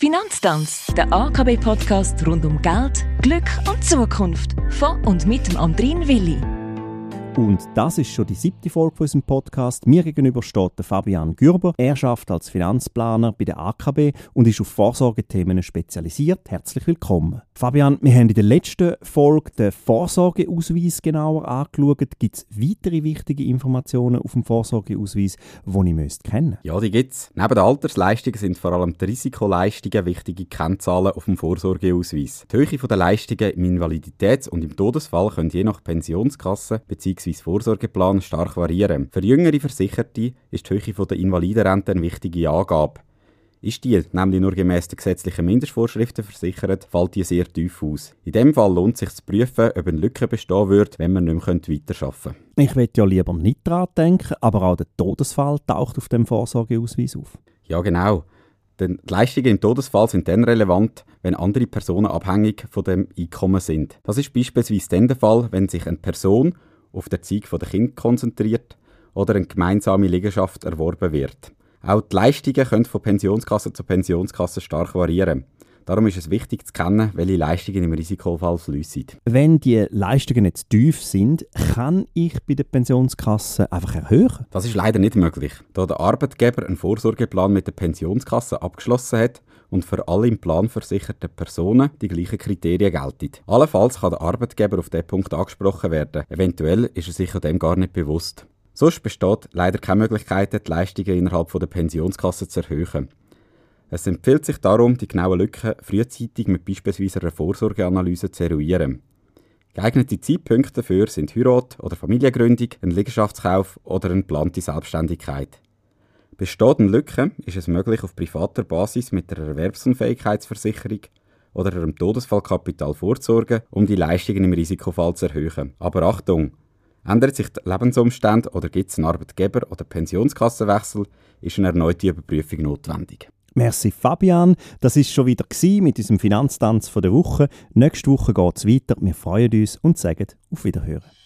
Finanztanz, der AKB-Podcast rund um Geld, Glück und Zukunft. Von und mit dem Andrin Willi. Und das ist schon die siebte Folge von unserem Podcast. Mir gegenüber steht Fabian Gürber. Er schafft als Finanzplaner bei der AKB und ist auf Vorsorgethemen spezialisiert. Herzlich willkommen. Fabian, wir haben in der letzten Folge den Vorsorgeausweis genauer angeschaut. Gibt es weitere wichtige Informationen auf dem Vorsorgeausweis, die ich müsste kennen Ja, die gibt es. Neben den Altersleistungen sind vor allem die Risikoleistungen wichtige Kennzahlen auf dem Vorsorgeausweis. Die Höhe der Leistungen im Invaliditäts- und im Todesfall können je nach Pensionskasse bzw bzw. Vorsorgeplan stark variieren. Für jüngere Versicherte ist die Höhe der Invalidenrente eine wichtige Angabe. Ist die nämlich nur gemäß der gesetzlichen Mindestvorschriften versichert, fällt die sehr tief aus. In dem Fall lohnt es sich zu prüfen, ob eine Lücke bestehen würde, wenn man nicht mehr weiterarbeiten könnte. Ich will ja lieber nicht daran denken, aber auch der Todesfall taucht auf dem Vorsorgeausweis auf. Ja, genau. Denn die Leistungen im Todesfall sind dann relevant, wenn andere Personen abhängig von dem Einkommen sind. Das ist beispielsweise dann der Fall, wenn sich eine Person auf der Erziehung der Kinder konzentriert oder eine gemeinsame Liegenschaft erworben wird. Auch die Leistungen können von Pensionskasse zu Pensionskasse stark variieren. Darum ist es wichtig zu kennen, welche Leistungen im Risikofall fließen. Wenn die Leistungen jetzt tief sind, kann ich bei der Pensionskasse einfach erhöhen? Das ist leider nicht möglich, da der Arbeitgeber einen Vorsorgeplan mit der Pensionskasse abgeschlossen hat und für alle im Plan versicherten Personen die gleichen Kriterien gelten. Allenfalls kann der Arbeitgeber auf diesen Punkt angesprochen werden. Eventuell ist er sich dem gar nicht bewusst. Sonst besteht leider keine Möglichkeit, die Leistungen innerhalb der Pensionskasse zu erhöhen. Es empfiehlt sich darum, die genauen Lücken frühzeitig mit beispielsweise einer Vorsorgeanalyse zu eruieren. Geeignete Zeitpunkte dafür sind Heirat oder Familiengründung, ein Liegenschaftskauf oder eine geplante Selbstständigkeit. Besteht eine Lücke, ist es möglich, auf privater Basis mit einer Erwerbsunfähigkeitsversicherung oder einem Todesfallkapital vorzusorgen, um die Leistungen im Risikofall zu erhöhen. Aber Achtung! Ändert sich der Lebensumstand oder gibt es einen Arbeitgeber- oder Pensionskassenwechsel, ist eine erneute Überprüfung notwendig. Merci Fabian, das ist schon wieder mit unserem Finanztanz der Woche. Nächste Woche geht es weiter. Wir freuen uns und sagen auf Wiederhören.